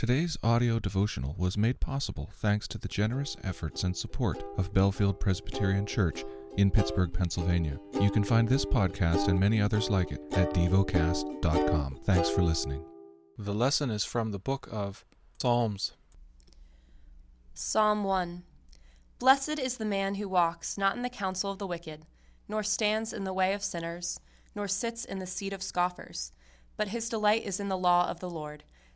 Today's audio devotional was made possible thanks to the generous efforts and support of Bellefield Presbyterian Church in Pittsburgh, Pennsylvania. You can find this podcast and many others like it at devocast.com. Thanks for listening. The lesson is from the book of Psalms. Psalm 1 Blessed is the man who walks not in the counsel of the wicked, nor stands in the way of sinners, nor sits in the seat of scoffers, but his delight is in the law of the Lord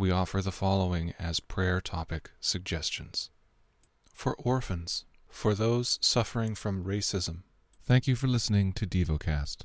we offer the following as prayer topic suggestions. For orphans, for those suffering from racism. Thank you for listening to DevoCast.